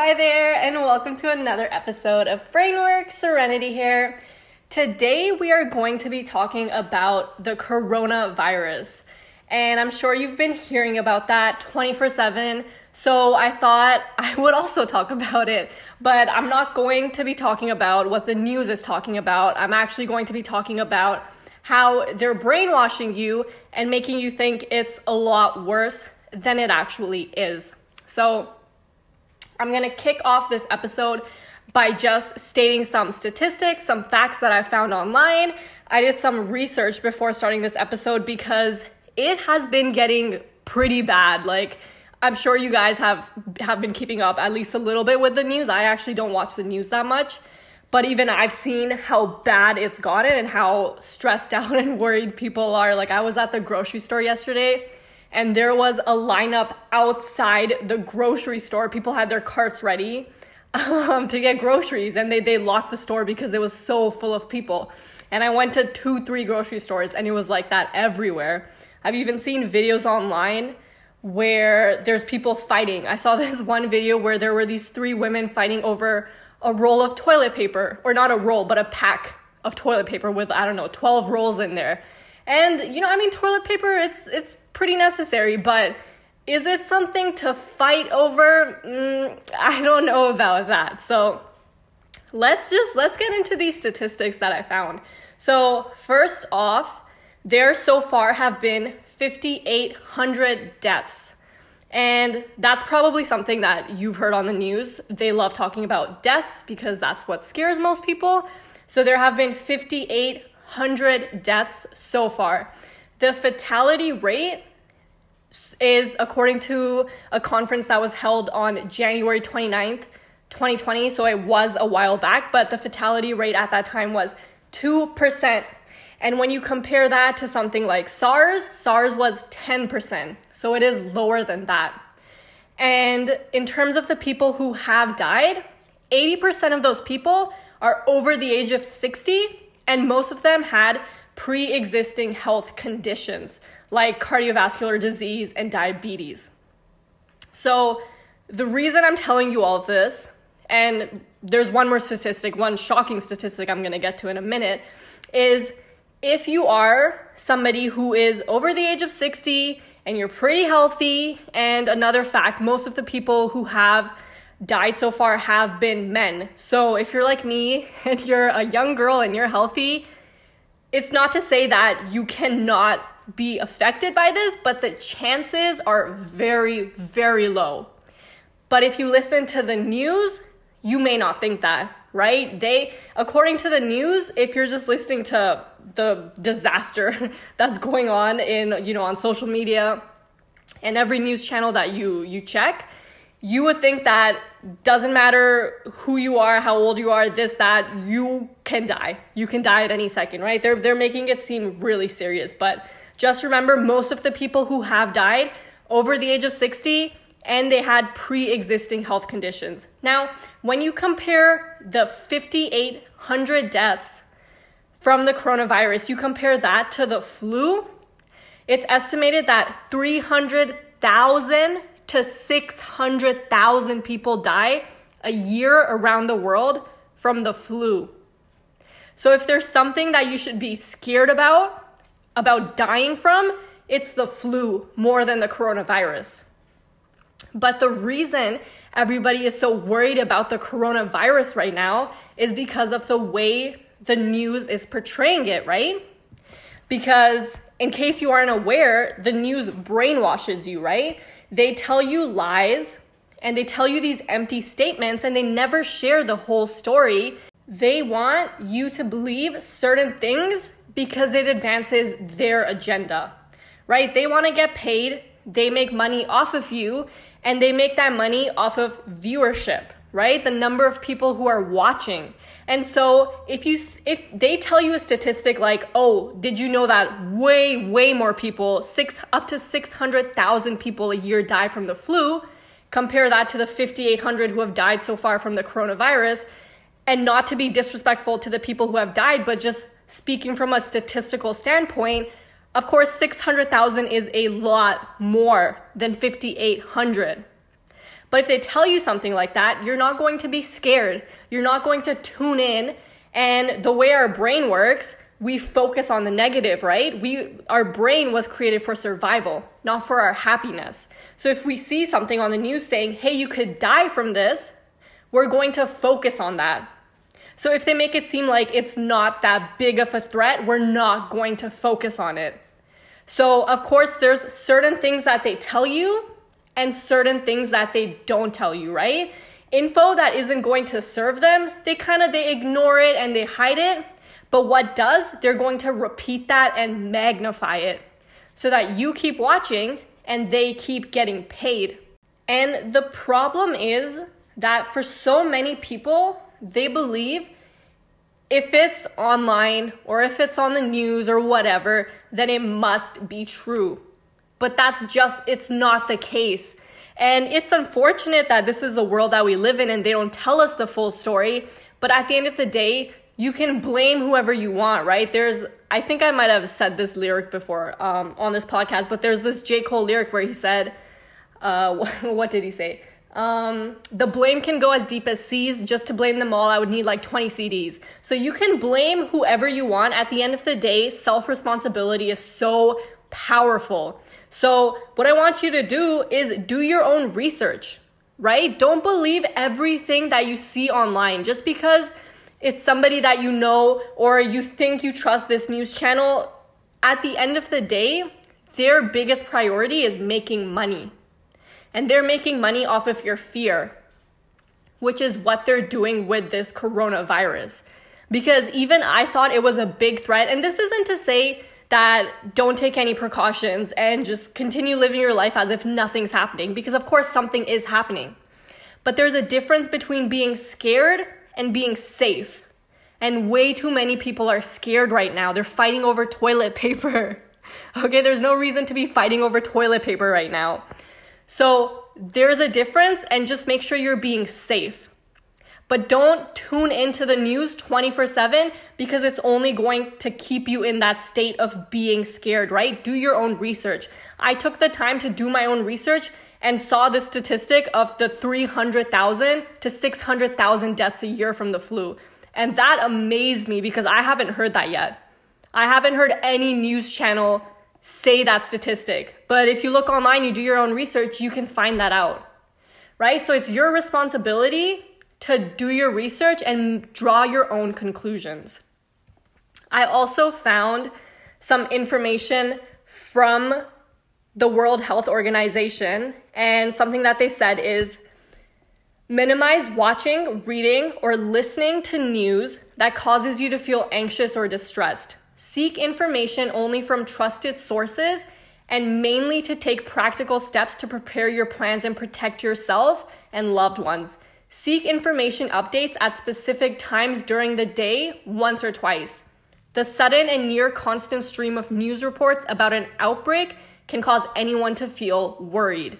Hi there, and welcome to another episode of Brainwork Serenity here. Today, we are going to be talking about the coronavirus. And I'm sure you've been hearing about that 24 7. So I thought I would also talk about it. But I'm not going to be talking about what the news is talking about. I'm actually going to be talking about how they're brainwashing you and making you think it's a lot worse than it actually is. So I'm gonna kick off this episode by just stating some statistics, some facts that I found online. I did some research before starting this episode because it has been getting pretty bad. Like, I'm sure you guys have have been keeping up at least a little bit with the news. I actually don't watch the news that much, but even I've seen how bad it's gotten and how stressed out and worried people are. Like I was at the grocery store yesterday and there was a lineup outside the grocery store. People had their carts ready um, to get groceries, and they, they locked the store because it was so full of people. And I went to two, three grocery stores, and it was like that everywhere. I've even seen videos online where there's people fighting. I saw this one video where there were these three women fighting over a roll of toilet paper, or not a roll, but a pack of toilet paper with, I don't know, 12 rolls in there. And you know, I mean, toilet paper it's it's pretty necessary, but is it something to fight over? Mm, I don't know about that. So let's just let's get into these statistics that I found. So first off, there so far have been 5,800 deaths. And that's probably something that you've heard on the news. They love talking about death because that's what scares most people. So there have been 58 100 deaths so far. The fatality rate is according to a conference that was held on January 29th, 2020. So it was a while back, but the fatality rate at that time was 2%. And when you compare that to something like SARS, SARS was 10%. So it is lower than that. And in terms of the people who have died, 80% of those people are over the age of 60 and most of them had pre existing health conditions like cardiovascular disease and diabetes. So, the reason I'm telling you all of this, and there's one more statistic, one shocking statistic I'm gonna get to in a minute, is if you are somebody who is over the age of 60 and you're pretty healthy, and another fact, most of the people who have died so far have been men. So if you're like me and you're a young girl and you're healthy, it's not to say that you cannot be affected by this, but the chances are very, very low. But if you listen to the news, you may not think that, right? They, according to the news, if you're just listening to the disaster that's going on in, you know, on social media and every news channel that you you check, you would think that doesn't matter who you are, how old you are, this, that, you can die. You can die at any second, right? They're, they're making it seem really serious. But just remember, most of the people who have died over the age of 60 and they had pre existing health conditions. Now, when you compare the 5,800 deaths from the coronavirus, you compare that to the flu, it's estimated that 300,000 to 600,000 people die a year around the world from the flu. So if there's something that you should be scared about, about dying from, it's the flu more than the coronavirus. But the reason everybody is so worried about the coronavirus right now is because of the way the news is portraying it, right? Because in case you aren't aware, the news brainwashes you, right? They tell you lies and they tell you these empty statements and they never share the whole story. They want you to believe certain things because it advances their agenda, right? They want to get paid, they make money off of you, and they make that money off of viewership, right? The number of people who are watching. And so if you if they tell you a statistic like, "Oh, did you know that way way more people, 6 up to 600,000 people a year die from the flu?" Compare that to the 5800 who have died so far from the coronavirus, and not to be disrespectful to the people who have died, but just speaking from a statistical standpoint, of course 600,000 is a lot more than 5800. But if they tell you something like that, you're not going to be scared. You're not going to tune in. And the way our brain works, we focus on the negative, right? We our brain was created for survival, not for our happiness. So if we see something on the news saying, "Hey, you could die from this," we're going to focus on that. So if they make it seem like it's not that big of a threat, we're not going to focus on it. So, of course, there's certain things that they tell you and certain things that they don't tell you, right? Info that isn't going to serve them, they kind of they ignore it and they hide it. But what does? They're going to repeat that and magnify it so that you keep watching and they keep getting paid. And the problem is that for so many people, they believe if it's online or if it's on the news or whatever, then it must be true. But that's just, it's not the case. And it's unfortunate that this is the world that we live in and they don't tell us the full story. But at the end of the day, you can blame whoever you want, right? There's, I think I might have said this lyric before um, on this podcast, but there's this J. Cole lyric where he said, uh, what did he say? Um, the blame can go as deep as seas. Just to blame them all, I would need like 20 CDs. So you can blame whoever you want. At the end of the day, self responsibility is so powerful. So, what I want you to do is do your own research, right? Don't believe everything that you see online just because it's somebody that you know or you think you trust this news channel. At the end of the day, their biggest priority is making money and they're making money off of your fear, which is what they're doing with this coronavirus. Because even I thought it was a big threat, and this isn't to say that don't take any precautions and just continue living your life as if nothing's happening, because of course something is happening. But there's a difference between being scared and being safe. And way too many people are scared right now. They're fighting over toilet paper. okay, there's no reason to be fighting over toilet paper right now. So there's a difference, and just make sure you're being safe. But don't tune into the news 24 7 because it's only going to keep you in that state of being scared, right? Do your own research. I took the time to do my own research and saw the statistic of the 300,000 to 600,000 deaths a year from the flu. And that amazed me because I haven't heard that yet. I haven't heard any news channel say that statistic. But if you look online, you do your own research, you can find that out. Right? So it's your responsibility to do your research and draw your own conclusions. I also found some information from the World Health Organization, and something that they said is minimize watching, reading, or listening to news that causes you to feel anxious or distressed. Seek information only from trusted sources and mainly to take practical steps to prepare your plans and protect yourself and loved ones. Seek information updates at specific times during the day, once or twice. The sudden and near constant stream of news reports about an outbreak can cause anyone to feel worried.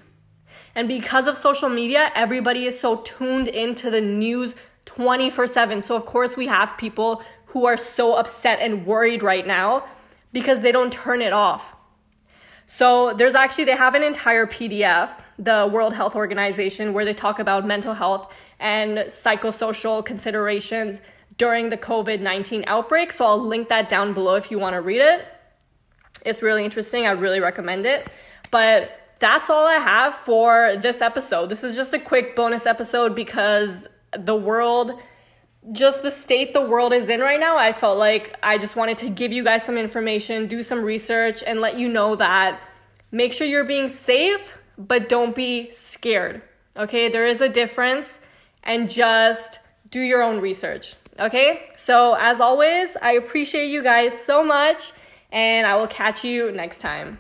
And because of social media, everybody is so tuned into the news 24 7. So, of course, we have people who are so upset and worried right now because they don't turn it off. So there's actually, they have an entire PDF, the World Health Organization, where they talk about mental health and psychosocial considerations during the COVID 19 outbreak. So I'll link that down below if you want to read it. It's really interesting. I really recommend it. But that's all I have for this episode. This is just a quick bonus episode because the world just the state the world is in right now, I felt like I just wanted to give you guys some information, do some research, and let you know that make sure you're being safe, but don't be scared. Okay, there is a difference, and just do your own research. Okay, so as always, I appreciate you guys so much, and I will catch you next time.